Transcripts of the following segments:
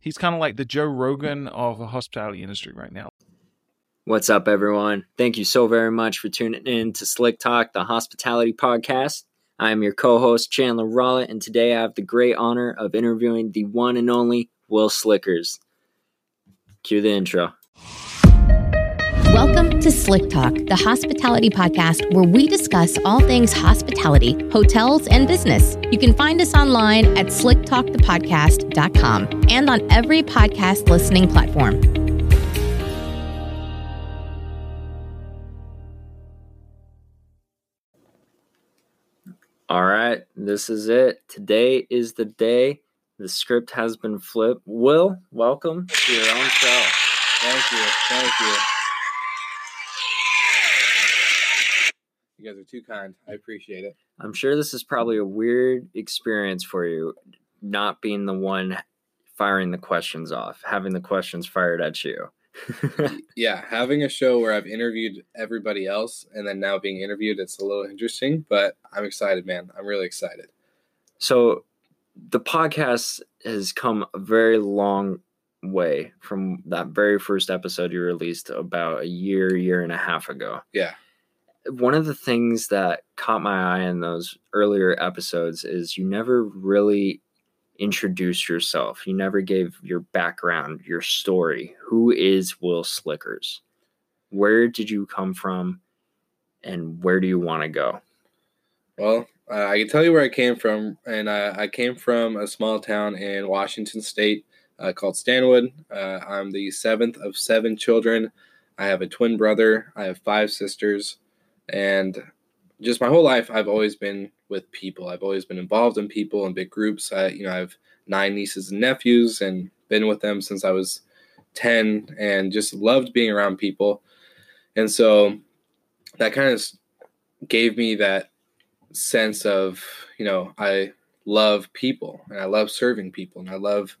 He's kind of like the Joe Rogan of the hospitality industry right now. What's up, everyone? Thank you so very much for tuning in to Slick Talk, the hospitality podcast. I am your co host, Chandler Rollett, and today I have the great honor of interviewing the one and only Will Slickers. Cue the intro. Welcome to Slick Talk, the hospitality podcast where we discuss all things hospitality, hotels, and business. You can find us online at slicktalkthepodcast.com and on every podcast listening platform. All right, this is it. Today is the day. The script has been flipped. Will, welcome to your own show. Thank you. Thank you. You guys are too kind. I appreciate it. I'm sure this is probably a weird experience for you, not being the one firing the questions off, having the questions fired at you. yeah, having a show where I've interviewed everybody else and then now being interviewed, it's a little interesting, but I'm excited, man. I'm really excited. So, the podcast has come a very long way from that very first episode you released about a year, year and a half ago. Yeah. One of the things that caught my eye in those earlier episodes is you never really introduced yourself. You never gave your background, your story. Who is Will Slickers? Where did you come from and where do you want to go? Well, uh, I can tell you where I came from, and uh, I came from a small town in Washington State uh, called Stanwood. Uh, I'm the seventh of seven children. I have a twin brother. I have five sisters, and just my whole life, I've always been with people. I've always been involved in people and big groups. I, you know, I have nine nieces and nephews, and been with them since I was ten, and just loved being around people. And so that kind of gave me that sense of you know I love people and I love serving people and I love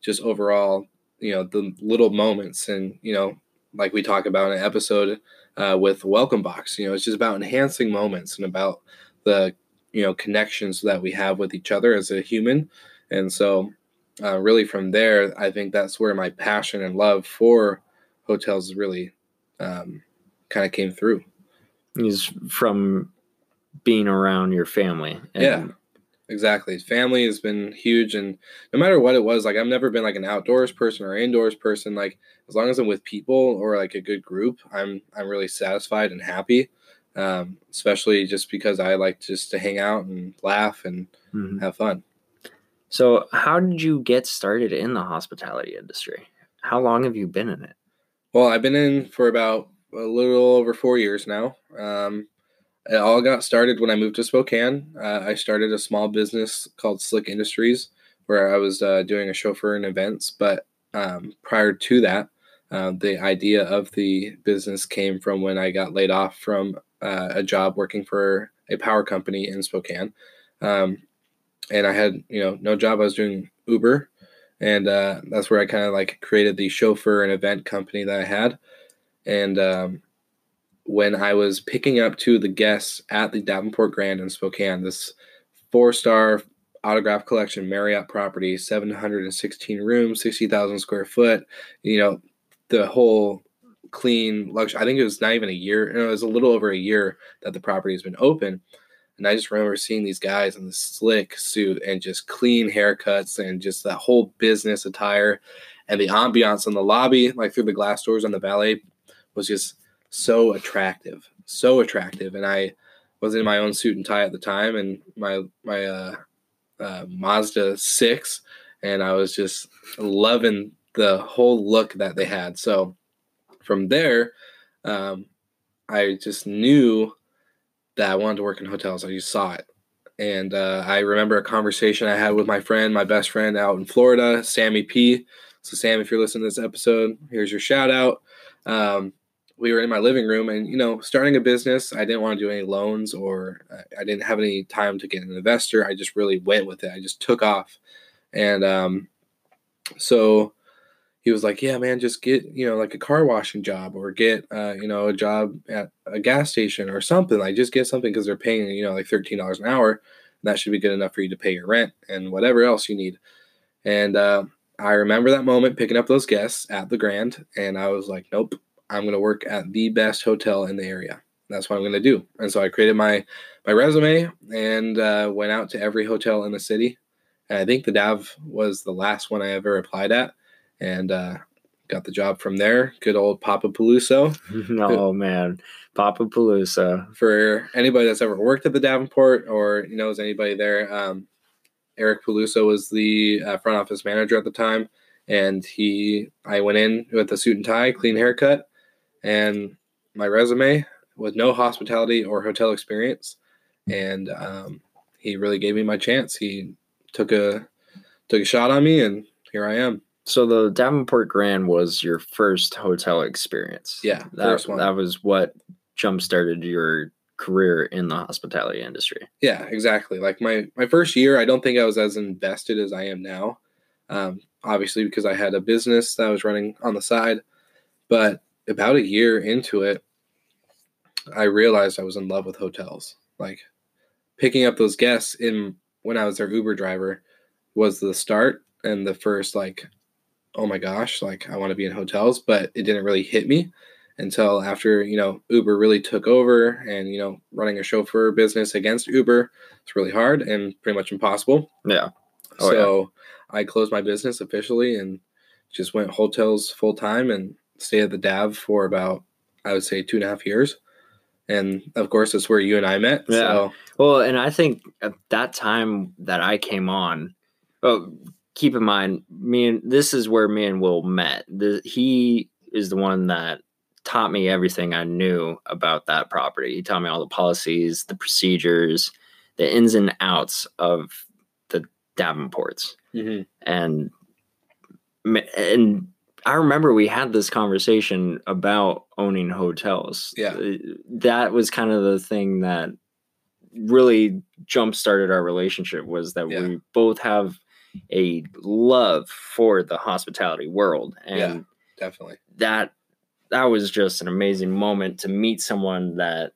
just overall you know the little moments and you know like we talk about in an episode uh, with welcome box you know it's just about enhancing moments and about the you know connections that we have with each other as a human and so uh, really from there i think that's where my passion and love for hotels really um, kind of came through is from being around your family. And yeah, exactly. Family has been huge, and no matter what it was, like I've never been like an outdoors person or indoors person. Like as long as I'm with people or like a good group, I'm I'm really satisfied and happy. Um, especially just because I like just to hang out and laugh and mm-hmm. have fun. So, how did you get started in the hospitality industry? How long have you been in it? Well, I've been in for about a little over four years now. Um, it all got started when I moved to Spokane. Uh, I started a small business called Slick Industries, where I was uh, doing a chauffeur and events. But um, prior to that, uh, the idea of the business came from when I got laid off from uh, a job working for a power company in Spokane. Um, and I had, you know, no job. I was doing Uber, and uh, that's where I kind of like created the chauffeur and event company that I had. And um, when I was picking up two of the guests at the Davenport Grand in Spokane, this four star autograph collection Marriott property, 716 rooms, 60,000 square foot, you know, the whole clean luxury. I think it was not even a year, it was a little over a year that the property has been open. And I just remember seeing these guys in the slick suit and just clean haircuts and just that whole business attire and the ambiance in the lobby, like through the glass doors on the valet, was just so attractive, so attractive. And I was in my own suit and tie at the time, and my my uh, uh, Mazda six, and I was just loving the whole look that they had. So from there, um, I just knew that I wanted to work in hotels. I just saw it. And uh, I remember a conversation I had with my friend, my best friend out in Florida, Sammy P. So, Sam, if you're listening to this episode, here's your shout out. Um, we were in my living room and you know starting a business i didn't want to do any loans or i didn't have any time to get an investor. I just really went with it. I just took off. And um, so he was like yeah man just get you know like a car washing job or get uh, you know a job at a gas station or something. Like just get something because they're paying you know like $13 an hour. That should be good enough for you to pay your rent and whatever else you need. And uh, I remember that moment picking up those guests at the Grand, and I was like, nope, I'm going to work at the best hotel in the area. That's what I'm going to do. And so I created my my resume and uh, went out to every hotel in the city. And I think the Dav was the last one I ever applied at, and uh, got the job from there. Good old Papa Paluso. oh man, Papa Paluso. For anybody that's ever worked at the Davenport or knows anybody there, um, Eric Paluso was the uh, front office manager at the time, and he I went in with a suit and tie, clean haircut, and my resume with no hospitality or hotel experience, and um, he really gave me my chance. He took a took a shot on me, and here I am. So the Davenport Grand was your first hotel experience. Yeah, that, first one. That was what jump started your career in the hospitality industry. Yeah, exactly. Like my my first year, I don't think I was as invested as I am now. Um, obviously, because I had a business that I was running on the side, but about a year into it, I realized I was in love with hotels. Like picking up those guests in when I was their Uber driver was the start and the first like, oh my gosh, like I want to be in hotels, but it didn't really hit me until after you know Uber really took over and you know running a chauffeur business against Uber it's really hard and pretty much impossible. Yeah. Oh, so yeah. I closed my business officially and just went hotels full time and stayed at the Dav for about I would say two and a half years. And of course, that's where you and I met. Yeah. So. Well, and I think at that time that I came on, oh, keep in mind, me and this is where me and Will met. The, he is the one that taught me everything I knew about that property. He taught me all the policies, the procedures, the ins and outs of the Davenports. Mm-hmm. And and I remember we had this conversation about owning hotels. Yeah. Uh, that was kind of the thing that really jump started our relationship was that Yeah. we both have a love for the hospitality world and Yeah. Definitely. that that was just an amazing moment to meet someone that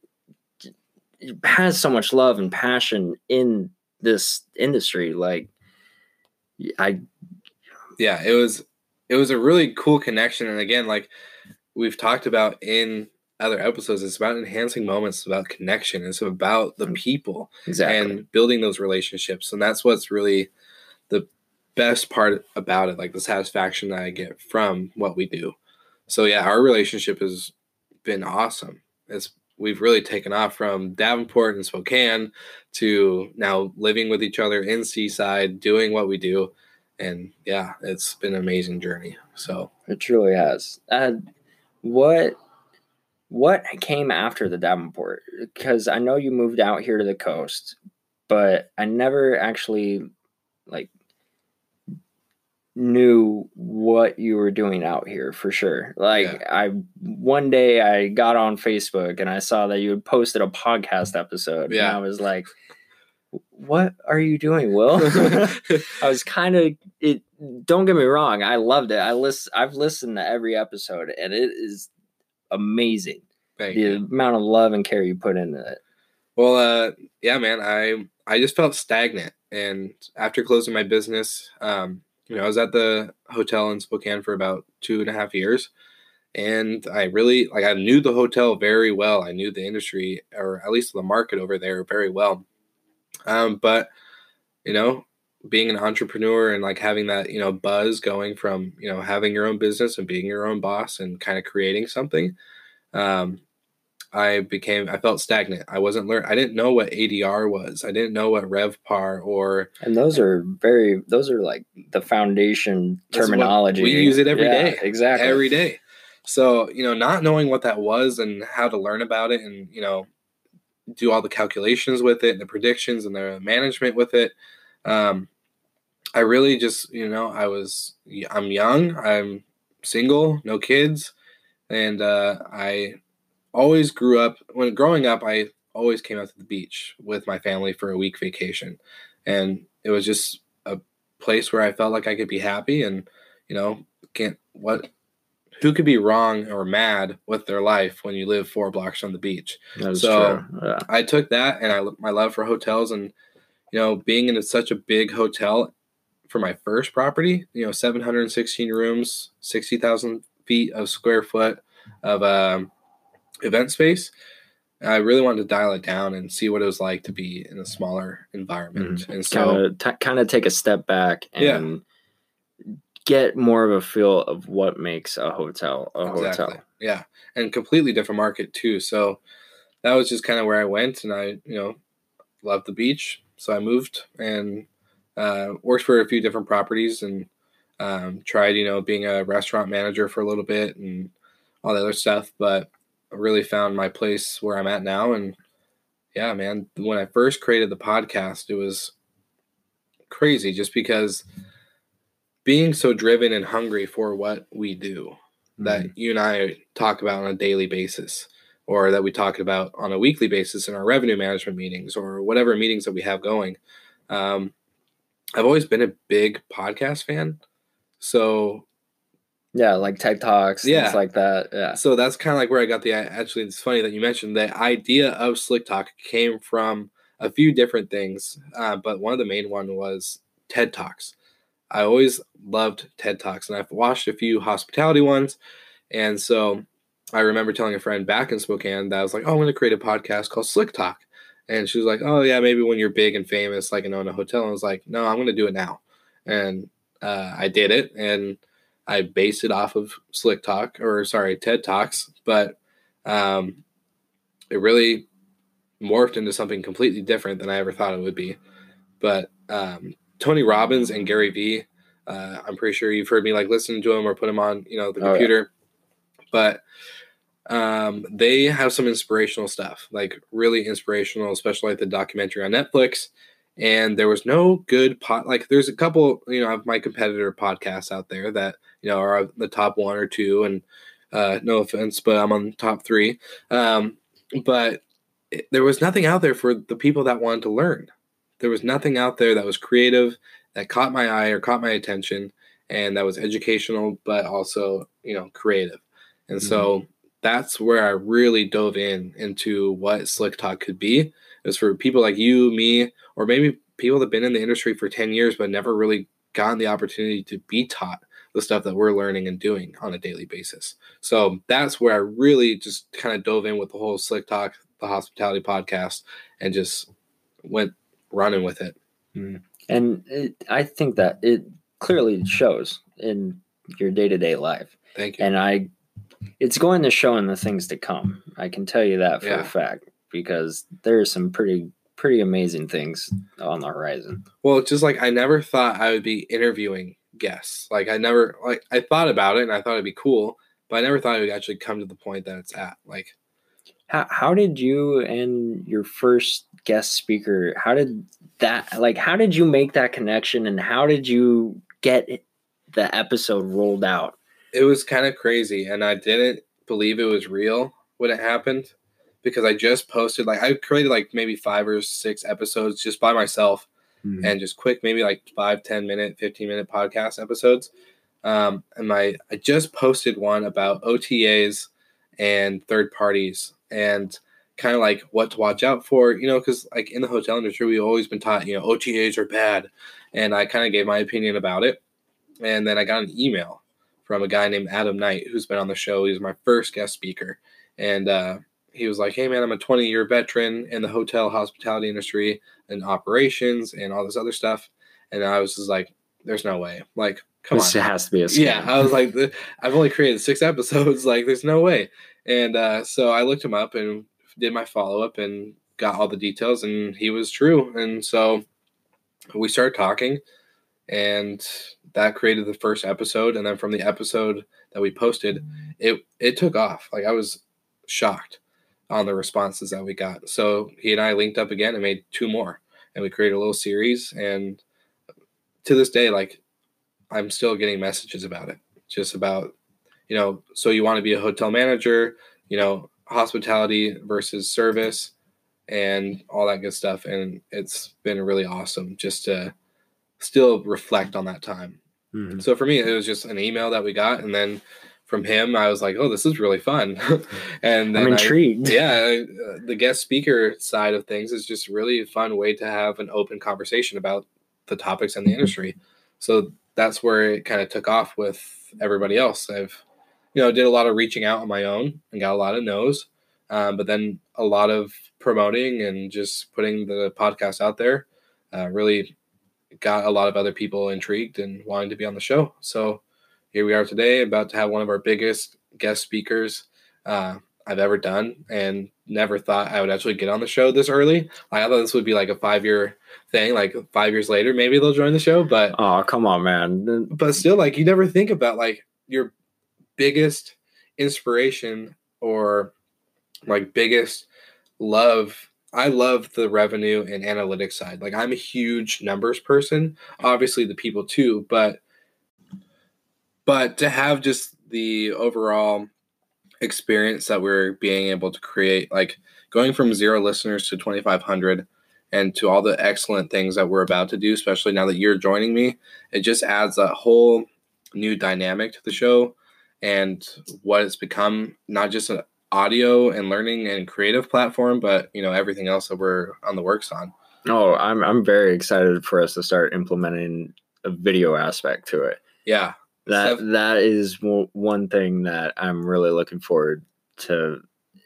has so much love and passion in this industry like i yeah it was it was a really cool connection and again like we've talked about in other episodes it's about enhancing moments it's about connection it's about the people exactly. and building those relationships and that's what's really the best part about it like the satisfaction that i get from what we do. So yeah our relationship has been awesome. It's we've really taken off from davenport and spokane to now living with each other in seaside doing what we do and yeah it's been an amazing journey so it truly has uh, what what came after the davenport because i know you moved out here to the coast but i never actually like knew what you were doing out here for sure. Like Yeah. I one day I got on Facebook and I saw that you had posted a podcast episode. Yeah. And I was like, what are you doing, Will? I was kind of it don't get me wrong, I loved it. I list I've listened to every episode and it is amazing. Thank the you. amount of love and care you put into it. Well, uh, yeah, man, I I just felt stagnant, and after closing my business, um, you know, I was at the hotel in Spokane for about two and a half years, and I really like I knew the hotel very well. I knew the industry, or at least the market over there, very well. Um, but you know, being an entrepreneur and like having that you know buzz going from you know having your own business and being your own boss and kind of creating something. Um, I became I felt stagnant. I wasn't learn I didn't know what ADR was. I didn't know what RevPAR or And those are very those are like the foundation terminology. we use it every yeah, day. Exactly. every day. So, you know, not knowing what that was and how to learn about it and, you know, do all the calculations with it and the predictions and the management with it. Um, I really just, you know, I was, I'm young, I'm single, no kids. And uh, I always grew up, when growing up, I always came out to the beach with my family for a week vacation. And it was just a place where I felt like I could be happy and, you know, can't, what, who could be wrong or mad with their life when you live four blocks from the beach? So- true. Yeah. I took that and I my love for hotels and you know being in such a big hotel for my first property, you know, 716 rooms, 60,000 feet of square foot of um, event space. I really wanted to dial it down and see what it was like to be in a smaller environment. And so, kind of t- take a step back Yeah. Get more of a feel of what makes a hotel a Exactly. hotel. Yeah, and completely different market too. So that was just kind of where I went, and I, you know, loved the beach, so I moved and uh, worked for a few different properties and um, tried, you know, being a restaurant manager for a little bit and all the other stuff. But I really found my place where I'm at now, and yeah, man, when I first created the podcast, it was crazy just because being so driven and hungry for what we do that you and I talk about on a daily basis or that we talk about on a weekly basis in our revenue management meetings or whatever meetings that we have going. Um, I've always been a big podcast fan. So, Yeah, like TED Talks, Yeah. things like that. Yeah. so that's kind of like where I got the actually it's funny that you mentioned the idea of Slick Talk came from a few different things, uh, but one of the main one was TED Talks. I always loved TED Talks, and I've watched a few hospitality ones, and so I remember telling a friend back in Spokane that I was like, "Oh, I'm going to create a podcast called Slick Talk," and she was like, "Oh yeah, maybe when you're big and famous, like and own a hotel." And I was like, "No, I'm going to do it now," and uh, I did it, and I based it off of Slick Talk or sorry TED Talks, but um, it really morphed into something completely different than I ever thought it would be. But um, Tony Robbins and Gary Vee, uh, I'm pretty sure you've heard me like listen to them or put them on you know the Oh, yeah. computer, but um, they have some inspirational stuff, like really inspirational, especially like the documentary on Netflix. And there was no good pot. Like there's a couple, you know, of my competitor podcasts out there that you know are the top one or two. And uh, no offense, but I'm on top three. Um, but it, there was nothing out there for the people that wanted to learn. There was nothing out there that was creative, that caught my eye or caught my attention, and that was educational, but also you know creative. And so mm-hmm. that's where I really dove in into what Slick Talk could be. It was for people like you, me, or maybe people that have been in the industry for 10 years but never really gotten the opportunity to be taught the stuff that we're learning and doing on a daily basis. So that's where I really just kind of dove in with the whole Slick Talk, the hospitality podcast, and just went running with it. Mm-hmm. And it, I think that it clearly shows in your day to day life. Thank you. And I, it's going to show in the things to come. I can tell you that for Yeah. a fact because there are some pretty, pretty amazing things on the horizon. Well, it's just like I never thought I would be interviewing guests. Like I never like I thought about it and I thought it'd be cool, but I never thought it would actually come to the point that it's at. Like How, how did you and your first guest speaker, how did that, like, how did you make that connection and how did you get the episode rolled out? it was kind of crazy and I didn't believe it was real when it happened because I just posted like I created like maybe five or six episodes just by myself and just quick maybe like five ten minute, 15 minute podcast episodes. Um, and my I just posted one about OTAs and third parties and kind of like what to watch out for, you know, because like in the hotel industry, we've always been taught, you know, OTAs are bad. And I kind of gave my opinion about it. And then I got an email from a guy named Adam Knight, who's been on the show. He was my first guest speaker. And uh, he was like, Hey, man, I'm a 20 year veteran in the hotel hospitality industry and operations and all this other stuff. And I was just like, There's no way. Like, come this on. has to be a scam. Yeah, I was like, I've only created six episodes. Like, there's no way. And uh, so I looked him up and did my follow up and got all the details, and he was true. And so we started talking, and that created the first episode. And then from the episode that we posted, it it took off. Like I was shocked on the responses that we got. So he and I linked up again and made two more, and we created a little series. And to this day, like I'm still getting messages about it, just about, you know, so you want to be a hotel manager, you know, hospitality versus service and all that good stuff. And it's been really awesome just to still reflect on that time. Mhm. So for me, it was just an email that we got. And then from him, I was like, oh, this is really fun. and then I'm I- intrigued. yeah, uh, the guest speaker side of things is just really a fun way to have an open conversation about the topics in the industry. So that's where it kind of took off with everybody else. I've, you know, did a lot of reaching out on my own and got a lot of no's, um, but then a lot of promoting and just putting the podcast out there uh, really got a lot of other people intrigued and wanting to be on the show. So here we are today, about to have one of our biggest guest speakers uh, I've ever done, and never thought I would actually get on the show this early. I thought this would be like a five year thing, like five years later, maybe they'll join the show. But Oh, come on, man. but still, like you never think about like your biggest inspiration or like biggest love. I love the revenue and analytics side. Like I'm a huge numbers person. Obviously, the people too, but but to have just the overall experience that we're being able to create, like going from zero listeners to 2,500 and to all the excellent things that we're about to do, especially now that you're joining me, it just adds a whole new dynamic to the show and what it's become not just an audio and learning and creative platform, but you know, everything else that we're on the works on. Oh, I'm I'm very excited for us to start implementing a video aspect to it. Yeah. That that is w- one thing that I'm really looking forward to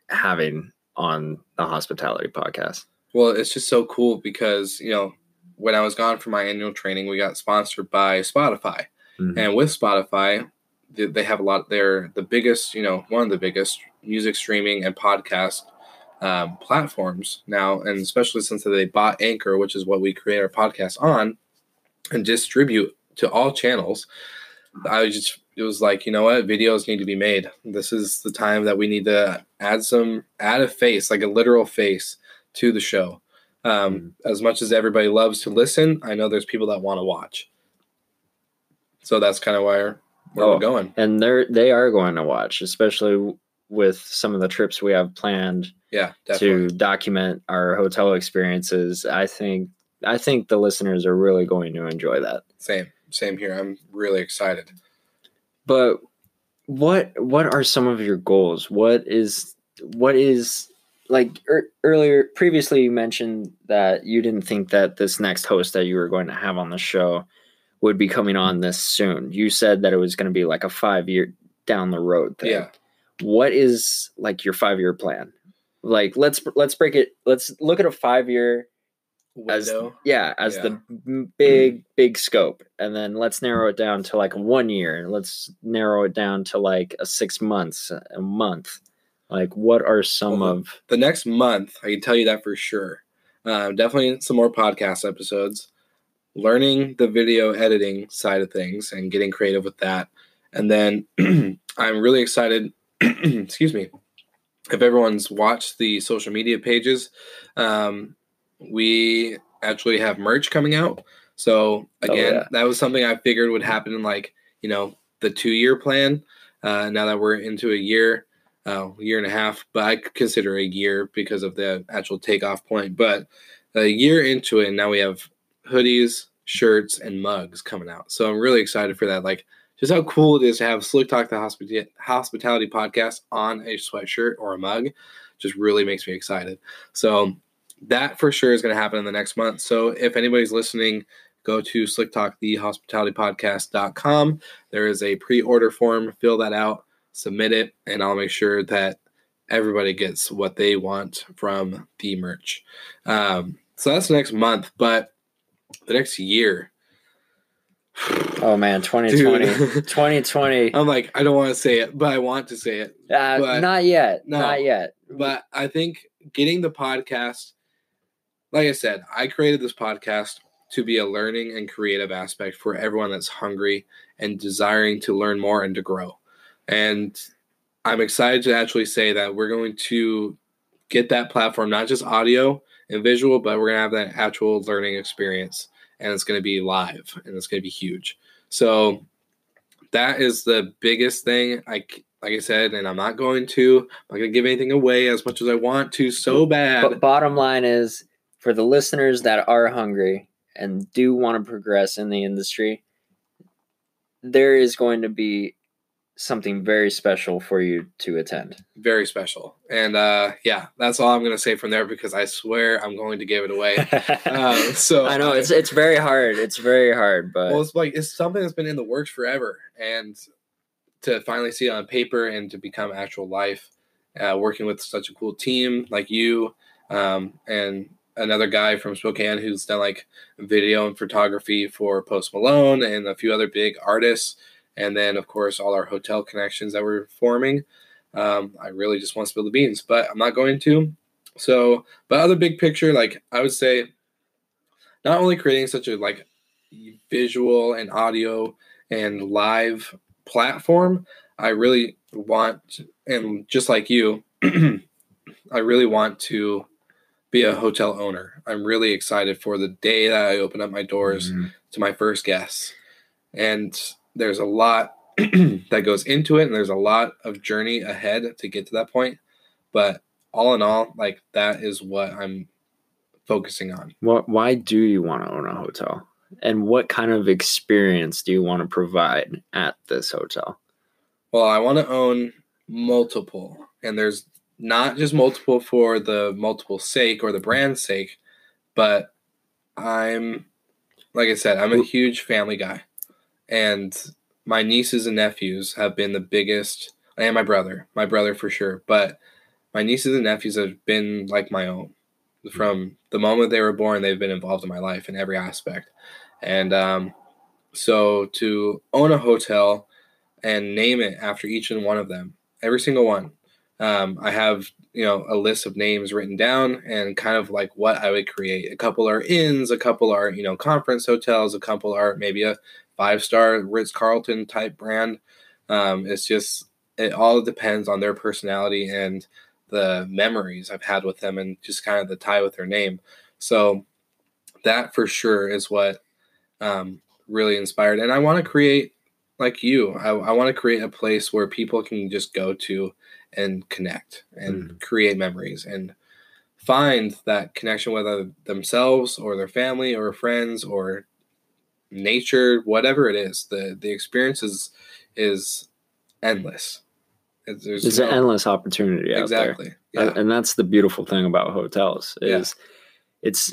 having on the hospitality podcast. Well, it's just so cool because, you know, when I was gone for my annual training, we got sponsored by Spotify. Mhm. And with Spotify, they- they have a lot, they're the biggest, you know, one of the biggest music streaming and podcast um, platforms now. And especially since they bought Anchor, which is what we create our podcast on and distribute to all channels. I just, it was like, you know what? Videos need to be made. This is the time that we need to add some, add a face, like a literal face to the show. Um, As much as everybody loves to listen, I know there's people that want to watch. So that's kind of where, where Oh. we're going. and they're they are going to watch, especially with some of the trips we have planned Yeah, definitely. to document our hotel experiences. I think I think the listeners are really going to enjoy that. Same, same here. I'm really excited. But what what are some of your goals? What is what is like er, earlier previously you mentioned that you didn't think that this next host that you were going to have on the show would be coming on this soon. You said that it was going to be like a 5 year down the road thing. Yeah. What is like your 5 year plan? Like let's let's break it let's look at a 5 year as yeah as Yeah. the big big scope and then let's narrow it down to like one year let's narrow it down to like a six months a month like what are some Well, of the next month, I can tell you that for sure. Um, definitely some more podcast episodes, learning the video editing side of things and getting creative with that. And then I'm really excited. excuse me. If everyone's watched the social media pages, um, we actually have merch coming out. So Oh, again, yeah. that was something I figured would happen in like you know the two year plan. Uh, now that we're into a year, uh, year and a half, but I consider a year because of the actual takeoff point. But a year into it, now we have hoodies, shirts, and mugs coming out. So I'm really excited for that. Like just how cool it is to have Slick Talk the Hospita- Hospitality Podcast on a sweatshirt or a mug. Just really makes me excited. So that for sure is going to happen in the next month. So if anybody's listening, go to slicktalkthehospitalitypodcast.com. There is a pre-order form. Fill that out, submit it, and I'll make sure that everybody gets what they want from the merch. Um, so that's next month, but the next year. oh man 2020 Dude. 2020 I'm like, I don't want to say it, but I want to say it. uh, but- not yet no. not yet But I think getting the podcast, like I said, I created this podcast to be a learning and creative aspect for everyone that's hungry and desiring to learn more and to grow. And I'm excited to actually say that we're going to get that platform, not just audio and visual, but we're going to have that actual learning experience. And it's going to be live and it's going to be huge. So that is the biggest thing. I, like I said, and I'm not going to, I'm not going to give anything away as much as I want to so bad. but bottom line is for the listeners that are hungry and do want to progress in the industry there is going to be something very special for you to attend. Very special. And uh, yeah, that's all I'm going to say from there because I swear I'm going to give it away. Um, so I know it's it's very hard. It's very hard, but well, it's like it's something that's been in the works forever, and to finally see it on paper and to become actual life, uh, working with such a cool team like you, um, and another guy from Spokane who's done like video and photography for Post Malone and a few other big artists, and then of course all our hotel connections that we're forming. Um, I really just want to spill the beans, but I'm not going to. So, but other big picture, like I would say, not only creating such a like visual and audio and live platform, I really want, and just like you, I really want to be a hotel owner. I'm really excited for the day that I open up my doors Mhm. to my first guests. And there's a lot that goes into it, and there's a lot of journey ahead to get to that point. But all in all, like that is what I'm focusing on. what why do you want to own a hotel? And what kind of experience do you want to provide at this hotel? Well, I want to own multiple, and there's not just multiple for the multiple sake or the brand's sake, but I'm, like I said, I'm a huge family guy, and my nieces and nephews have been the biggest, and my brother, my brother for sure, but my nieces and nephews have been like my own. From the moment they were born, they've been involved in my life in every aspect, and um, so to own a hotel and name it after each and one of them, every single one. Um, I have you know a list of names written down and kind of like what I would create. A couple are inns, a couple are you know conference hotels, a couple are maybe a five star Ritz Carlton type brand. Um, it's just it all depends on their personality and the memories I've had with them and just kind of the tie with their name. So that for sure is what um, really inspired. And I want to create like you. I, I want to create a place where people can just go to and connect and mm. create memories and find that connection with other, themselves or their family or friends or nature, whatever it is. The the experience is is endless. It's, there's There's no- an endless opportunity out exactly. Yeah. and that's the beautiful thing about hotels Yeah. is it's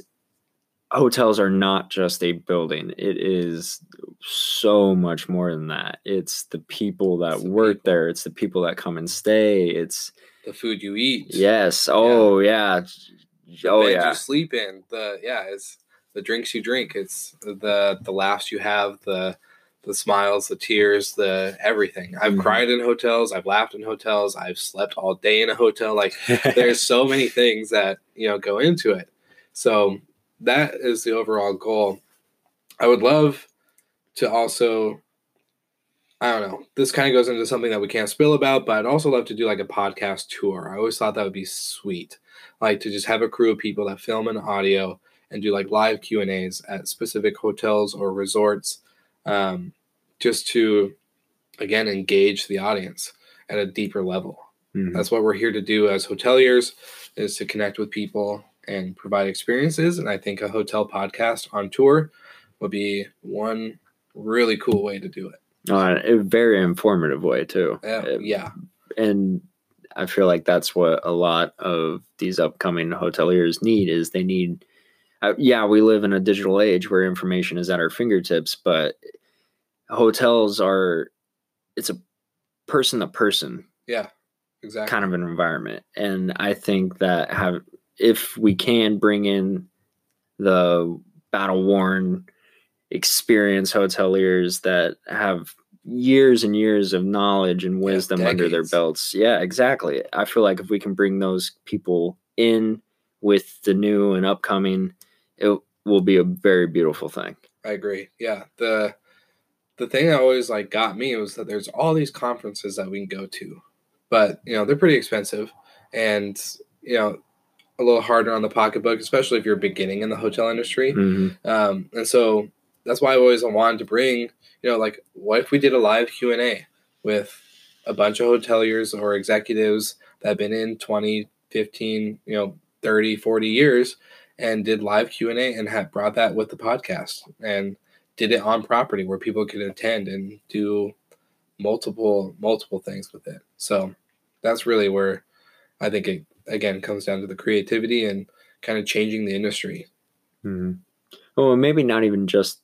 hotels are not just a building. It is so much more than that. It's the people that the work people. there. It's the people that come and stay. It's the food you eat. yes. Oh yeah, the oh yeah. you sleep in. The yeah it's the drinks you drink. It's the the laughs you have the the smiles the tears the everything. I've Mhm. cried in hotels. I've laughed in hotels. I've slept all day in a hotel. Like there's so many things that you know go into it. So that is the overall goal. I would love to also i don't know this kind of goes into something that we can't spill about but i'd also love to do like a podcast tour. I always thought that would be sweet like to just have a crew of people that film and audio and do like live q and a's at specific hotels or resorts um, just to again engage the audience at a deeper level. Mhm. that's what we're here to do as hoteliers is to connect with people and provide experiences. And i think a hotel podcast on tour would be one really cool way to do it. Uh, a very informative way too. Uh, yeah. And I feel like that's what a lot of these upcoming hoteliers need is they need uh, yeah we live in a digital age where information is at our fingertips but hotels are it's a person to person yeah exactly. kind of an environment. And i think that have if we can bring in the battle worn experienced hoteliers that have years and years of knowledge and wisdom under their belts yeah exactly i feel like if we can bring those people in with the new and upcoming it will be a very beautiful thing I agree. Yeah. The the thing that always like got me was that there's all these conferences that we can go to. But, you know, they're pretty expensive and, you know, a little harder on the pocketbook, especially if you're beginning in the hotel industry. Mhm. Um, and so that's why I always wanted to bring, you know, like what if we did a live Q&A with a bunch of hoteliers or executives that have been in 20, 15, you know, 30, 40 years and did live Q&A and had brought that with the podcast and did it on property where people could attend and do multiple multiple things with it. So that's really where I think it again comes down to the creativity and kind of changing the industry. Mm-hmm. Well, maybe not even just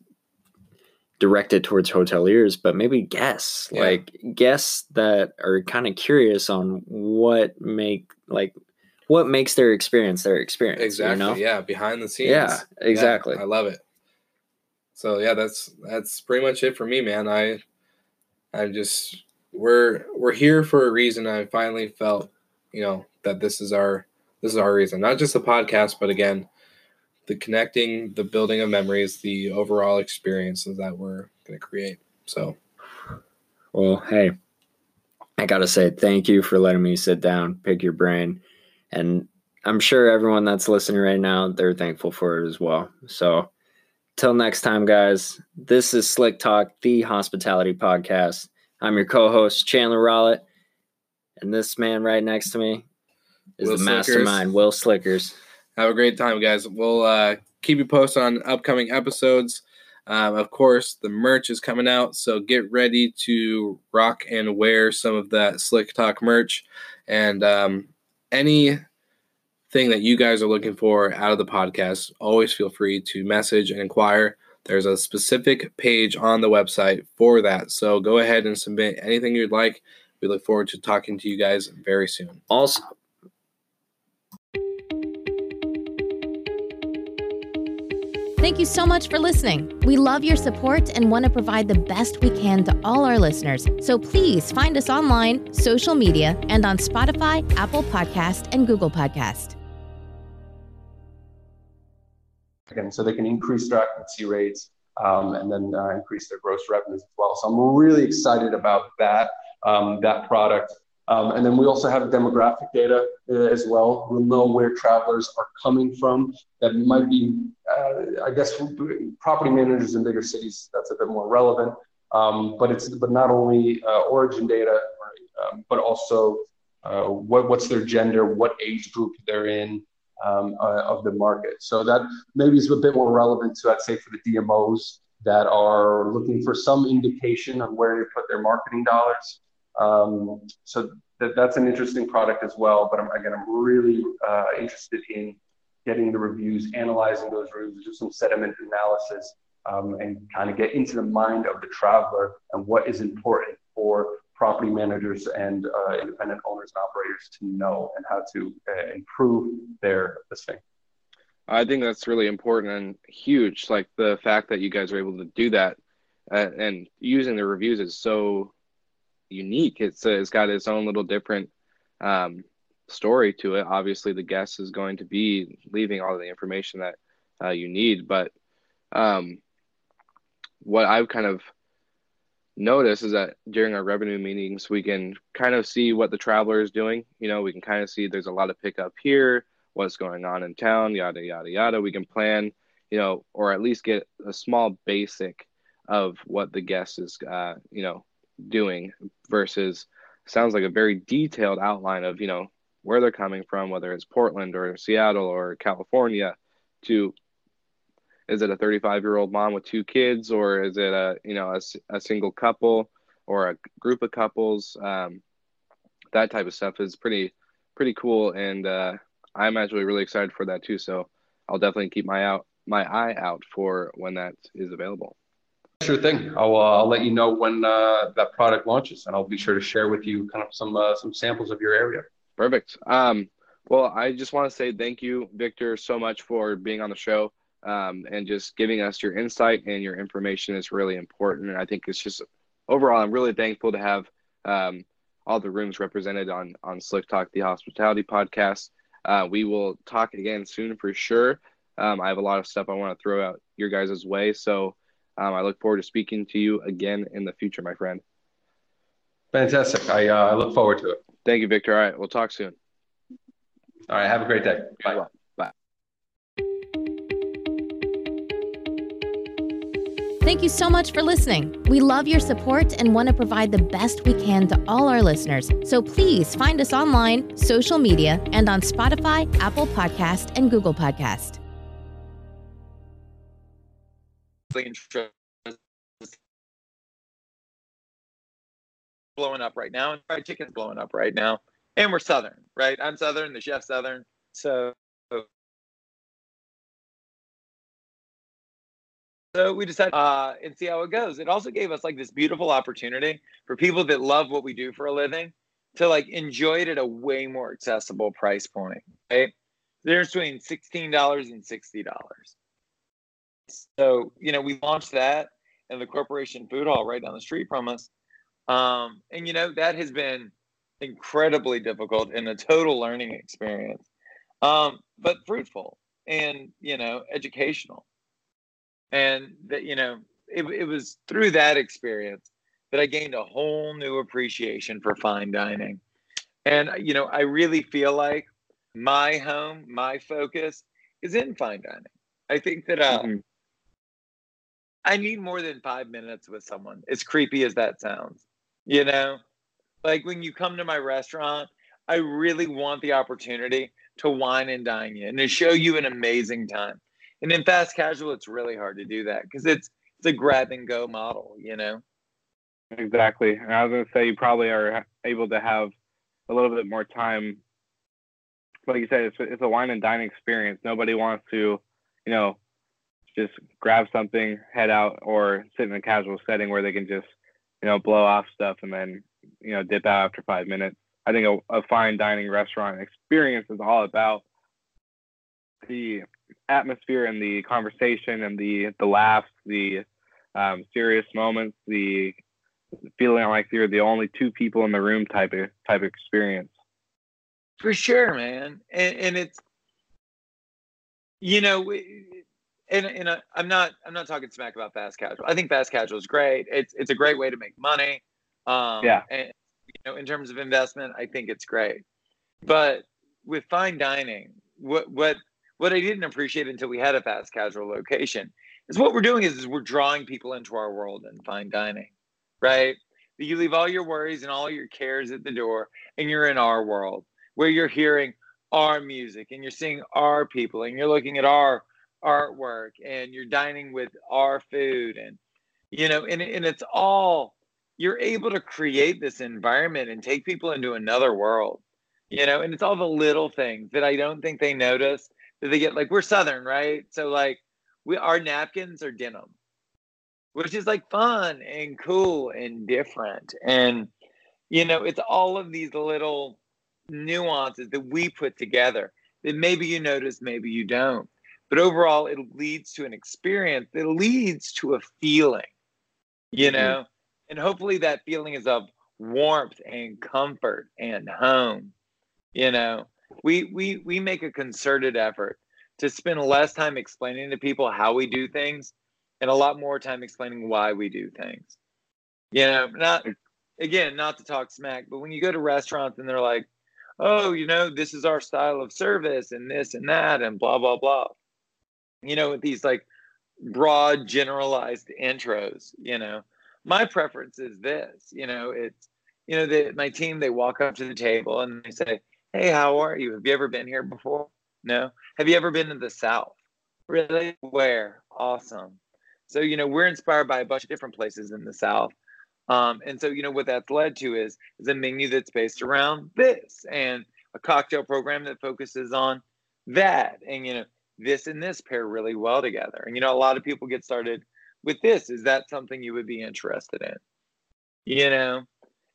directed towards hoteliers, but maybe guests, Yeah. like guests that are kind of curious on what make like what makes their experience their experience. Exactly. You know? Yeah, behind the scenes. Yeah, Yeah, exactly. I love it. So yeah, that's that's pretty much it for me, man. I I just we're we're here for a reason. I finally felt, you know, that this is our this is our reason. Not just the podcast, but again, the connecting, the building of memories, the overall experiences that we're gonna create. So Well, hey, I gotta say thank you for letting me sit down, pick your brain, and I'm sure everyone that's listening right now they're thankful for it as well. So, till next time, guys. This is Slick Talk, the hospitality podcast. I'm your co-host Chandler Rowlett, and this man right next to me is Will the Slickers. mastermind, Will Slickers. have a great time, guys. We'll uh, keep you posted on upcoming episodes. Um, of course, the merch is coming out, so get ready to rock and wear some of that Slick Talk merch. And um, anything that you guys are looking for out of the podcast, always feel free to message and inquire. There's a specific page on the website for that. So go ahead and submit anything you'd like. We look forward to talking to you guys very soon. Also, Thank you so much for listening. We love your support and want to provide the best we can to all our listeners. So please find us online, social media, and on Spotify, Apple Podcast, and Google Podcast. again, so they can increase their occupancy rates um, and then uh, increase their gross revenues as well. So I'm really excited about that um, that product. Um, and then we also have demographic data uh, as well. We'll know where travelers are coming from. That might be, uh, I guess, property managers in bigger cities. That's a bit more relevant. Um, but it's but not only uh, origin data, um, but also uh, what, what's their gender, what age group they're in, um, uh, of the market. So that maybe is a bit more relevant to, I'd say, for the DMOs that are looking for some indication of where to put their marketing dollars. Um, so that, that's an interesting product as well. But I'm, again, I'm really uh, interested in getting the reviews, analyzing those reviews, do some sentiment analysis, um, and kind of get into the mind of the traveler and what is important for property managers and uh, independent owners and operators to know and how to uh, improve their listing. I think that's really important and huge. Like the fact that you guys are able to do that uh, and using the reviews is so unique. It's uh, it's got its own little different um, story to it. Obviously, the guest is going to be leaving all the information that uh, you need, but um, what I've kind of noticed is that during our revenue meetings, we can kind of see what the traveler is doing. You know, we can kind of see there's a lot of pickup here what's going on in town, yada, yada, yada. We can plan, you know, or at least get a small basic of what the guest is, uh, you know, doing versus sounds like a very detailed outline of, you know, where they're coming from, whether it's Portland or Seattle or California to, is it a 35 year old mom with two kids or is it a, you know, a, a single couple or a group of couples? Um, that type of stuff is pretty, pretty cool. And, uh, I'm actually really excited for that too. So I'll definitely keep my out my eye out for when that is available. Sure thing. I'll, uh, I'll let you know when uh, that product launches, and I'll be sure to share with you kind of some uh, some samples of your area. Perfect. Um, well, I just want to say thank you, Victor, so much for being on the show um, and just giving us your insight and your information is really important. And I think it's just overall, I'm really thankful to have um, all the rooms represented on on Slick Talk, the hospitality podcast. Uh, we will talk again soon for sure. Um, I have a lot of stuff I want to throw out your guys' way. So um, I look forward to speaking to you again in the future, my friend. Fantastic. I, uh, I look forward to it. Thank you, Victor. All right. We'll talk soon. All right. Have a great day. Bye. Bye. Thank you so much for listening. We love your support and want to provide the best we can to all our listeners. So please find us online, social media, and on Spotify, Apple Podcast, and Google Podcast. Blowing up right now, and fried chicken's blowing up right now. And we're Southern, right? I'm Southern, the chef's Southern. So so we decided uh, and see how it goes. It also gave us like this beautiful opportunity for people that love what we do for a living to like enjoy it at a way more accessible price point. Right? There's between sixteen dollars and sixty dollars. So you know we launched that in the Corporation Food Hall right down the street from us, um, and you know that has been incredibly difficult and a total learning experience, um, but fruitful and you know educational. And that you know it, it was through that experience that i gained a whole new appreciation for fine dining. And you know i really feel like my home my focus is in fine dining. I think that uh, mm-hmm. I need more than five minutes with someone as creepy as that sounds you know like when you come to my restaurant i really want the opportunity to wine and dine you and to show you an amazing time and in fast casual, it's really hard to do that because it's it's a grab and go model, you know. Exactly. And I was gonna say you probably are able to have a little bit more time. Like you said, it's it's a wine and dine experience. Nobody wants to, you know, just grab something, head out, or sit in a casual setting where they can just, you know, blow off stuff and then, you know, dip out after five minutes. I think a, a fine dining restaurant experience is all about the atmosphere and the conversation and the the laughs, the um, serious moments, the feeling like you're the only two people in the room type of type of experience. For sure, man, and, and it's you know, and and uh, I'm not I'm not talking smack about fast casual. I think fast casual is great. It's it's a great way to make money. Um, yeah. And you know, in terms of investment, I think it's great. But with fine dining, what what what I didn't appreciate until we had a fast casual location is what we're doing is, is we're drawing people into our world and fine dining, right? You leave all your worries and all your cares at the door, and you're in our world where you're hearing our music and you're seeing our people and you're looking at our artwork and you're dining with our food and you know and, and it's all you're able to create this environment and take people into another world you know and it's all the little things that i don't think they notice that they get like we're southern right? So like we our napkins are denim which is like fun and cool and different. And you know it's all of these little nuances that we put together that maybe you notice maybe you don't but overall it leads to an experience that leads to a feeling you mm-hmm. know and hopefully that feeling is of warmth and comfort and home you know we we we make a concerted effort to spend less time explaining to people how we do things and a lot more time explaining why we do things. You know, not again, not to talk smack, but when you go to restaurants and they're like, "Oh, you know, this is our style of service and this and that and blah blah blah." You know, with these like broad generalized intros, you know. My preference is this, you know, it's you know, the, my team they walk up to the table and they say, hey, how are you? Have you ever been here before? No. Have you ever been to the South? Really? Where? Awesome. So, you know, we're inspired by a bunch of different places in the South. Um, and so, you know, what that's led to is, is a menu that's based around this and a cocktail program that focuses on that. And, you know, this and this pair really well together. And, you know, a lot of people get started with this. Is that something you would be interested in? You know?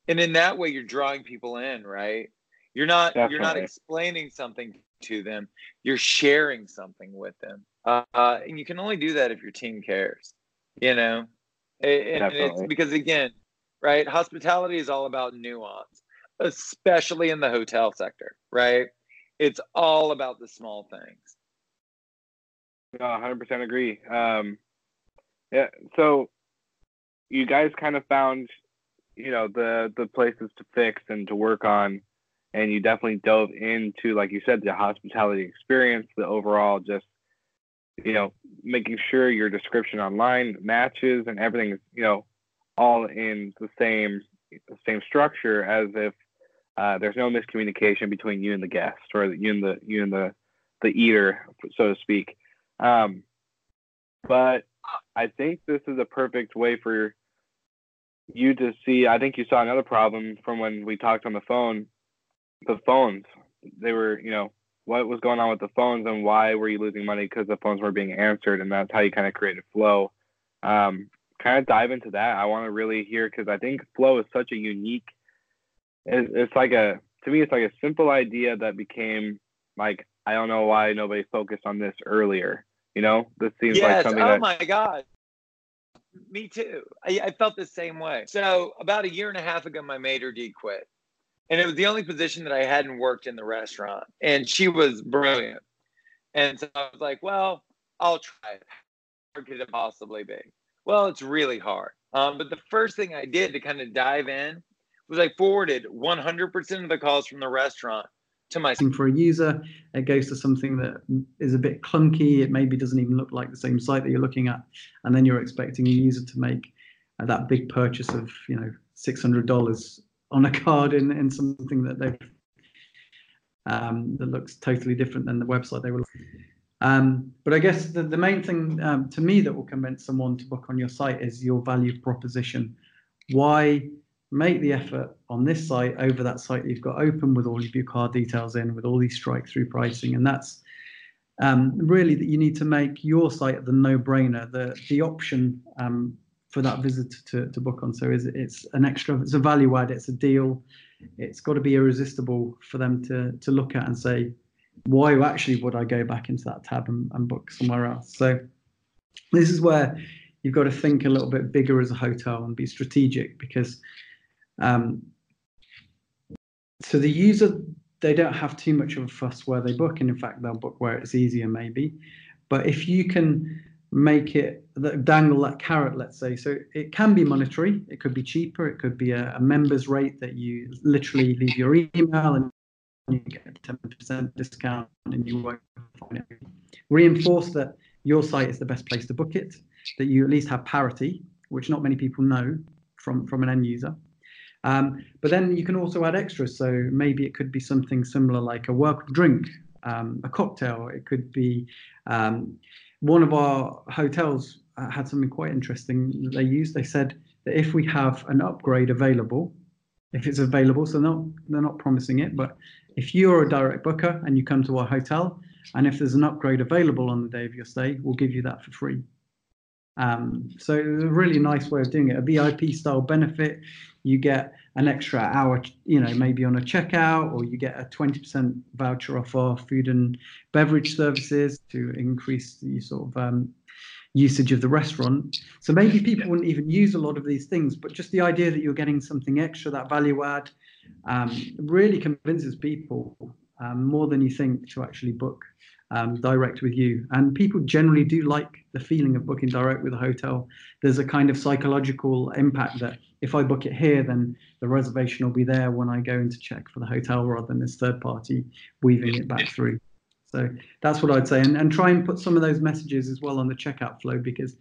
And in that way, you're drawing people in, right? You're not Definitely. you're not explaining something to them. You're sharing something with them, uh, and you can only do that if your team cares. You know, and, and it's because again, right? Hospitality is all about nuance, especially in the hotel sector, right? It's all about the small things. No, 100% agree. Um, yeah, so you guys kind of found, you know, the the places to fix and to work on and you definitely dove into, like you said, the hospitality experience, the overall just, you know, making sure your description online matches and everything is, you know, all in the same same structure as if uh, there's no miscommunication between you and the guest or you and the you and the the eater, so to speak. Um, but I think this is a perfect way for you to see. I think you saw another problem from when we talked on the phone. The phones, they were, you know, what was going on with the phones and why were you losing money because the phones were being answered, and that's how you kind of created flow. Um, kind of dive into that. I want to really hear because I think flow is such a unique. It's, it's like a to me, it's like a simple idea that became like I don't know why nobody focused on this earlier. You know, this seems yes. like something. Oh that, my god. Me too. I, I felt the same way. So about a year and a half ago, my maitre d quit, and it was the only position that I hadn't worked in the restaurant, and she was brilliant. And so I was like, well, I'll try it. How hard could it possibly be? Well, it's really hard. Um, but the first thing I did to kind of dive in was I forwarded 100% of the calls from the restaurant to my for a user. It goes to something that is a bit clunky. It maybe doesn't even look like the same site that you're looking at, and then you're expecting a user to make uh, that big purchase of you know six hundred dollars on a card in in something that they um, that looks totally different than the website they were. Um, but I guess the, the main thing um, to me that will convince someone to book on your site is your value proposition. Why make the effort on this site over that site that you've got open with all of your car details in, with all these strike through pricing. And that's um, really that you need to make your site the no brainer, the, the option um, for that visitor to, to book on. So is it's an extra, it's a value add, it's a deal. It's got to be irresistible for them to, to look at and say, why actually would I go back into that tab and, and book somewhere else? So this is where you've got to think a little bit bigger as a hotel and be strategic because um, so the user, they don't have too much of a fuss where they book, and in fact, they'll book where it's easier, maybe. But if you can make it dangle that carrot, let's say, so it can be monetary, it could be cheaper, it could be a, a member's rate that you literally leave your email and you get a 10% discount and you won't find it. Reinforce that your site is the best place to book it, that you at least have parity, which not many people know from, from an end user. Um, but then you can also add extras. So maybe it could be something similar like a work drink, um, a cocktail. It could be um, one of our hotels uh, had something quite interesting they used. They said that if we have an upgrade available, if it's available, so not they're not promising it, but if you're a direct booker and you come to our hotel, and if there's an upgrade available on the day of your stay, we'll give you that for free. Um, so a really nice way of doing it. A VIP style benefit you get an extra hour, you know, maybe on a checkout, or you get a 20% voucher off our food and beverage services to increase the sort of um, usage of the restaurant. So maybe people wouldn't even use a lot of these things, but just the idea that you're getting something extra, that value add, um, really convinces people um, more than you think to actually book um, direct with you. And people generally do like the feeling of booking direct with a hotel. There's a kind of psychological impact that if I book it here, then the reservation will be there when I go in to check for the hotel rather than this third party weaving it back through. So that's what I'd say. And, and try and put some of those messages as well on the checkout flow because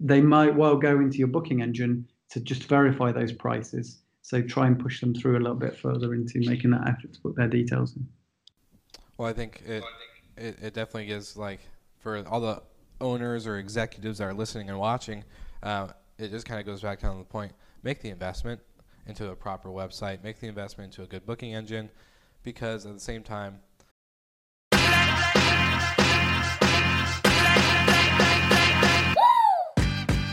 they might well go into your booking engine to just verify those prices. So try and push them through a little bit further into making that effort to put their details in. Well, I think it, it, it definitely gives like for all the owners or executives that are listening and watching, uh, it just kind of goes back down to the point make the investment into a proper website, make the investment into a good booking engine, because at the same time,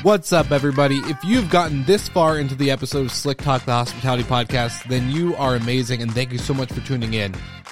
What's up, everybody? If you've gotten this far into the episode of Slick Talk, the hospitality podcast, then you are amazing and thank you so much for tuning in.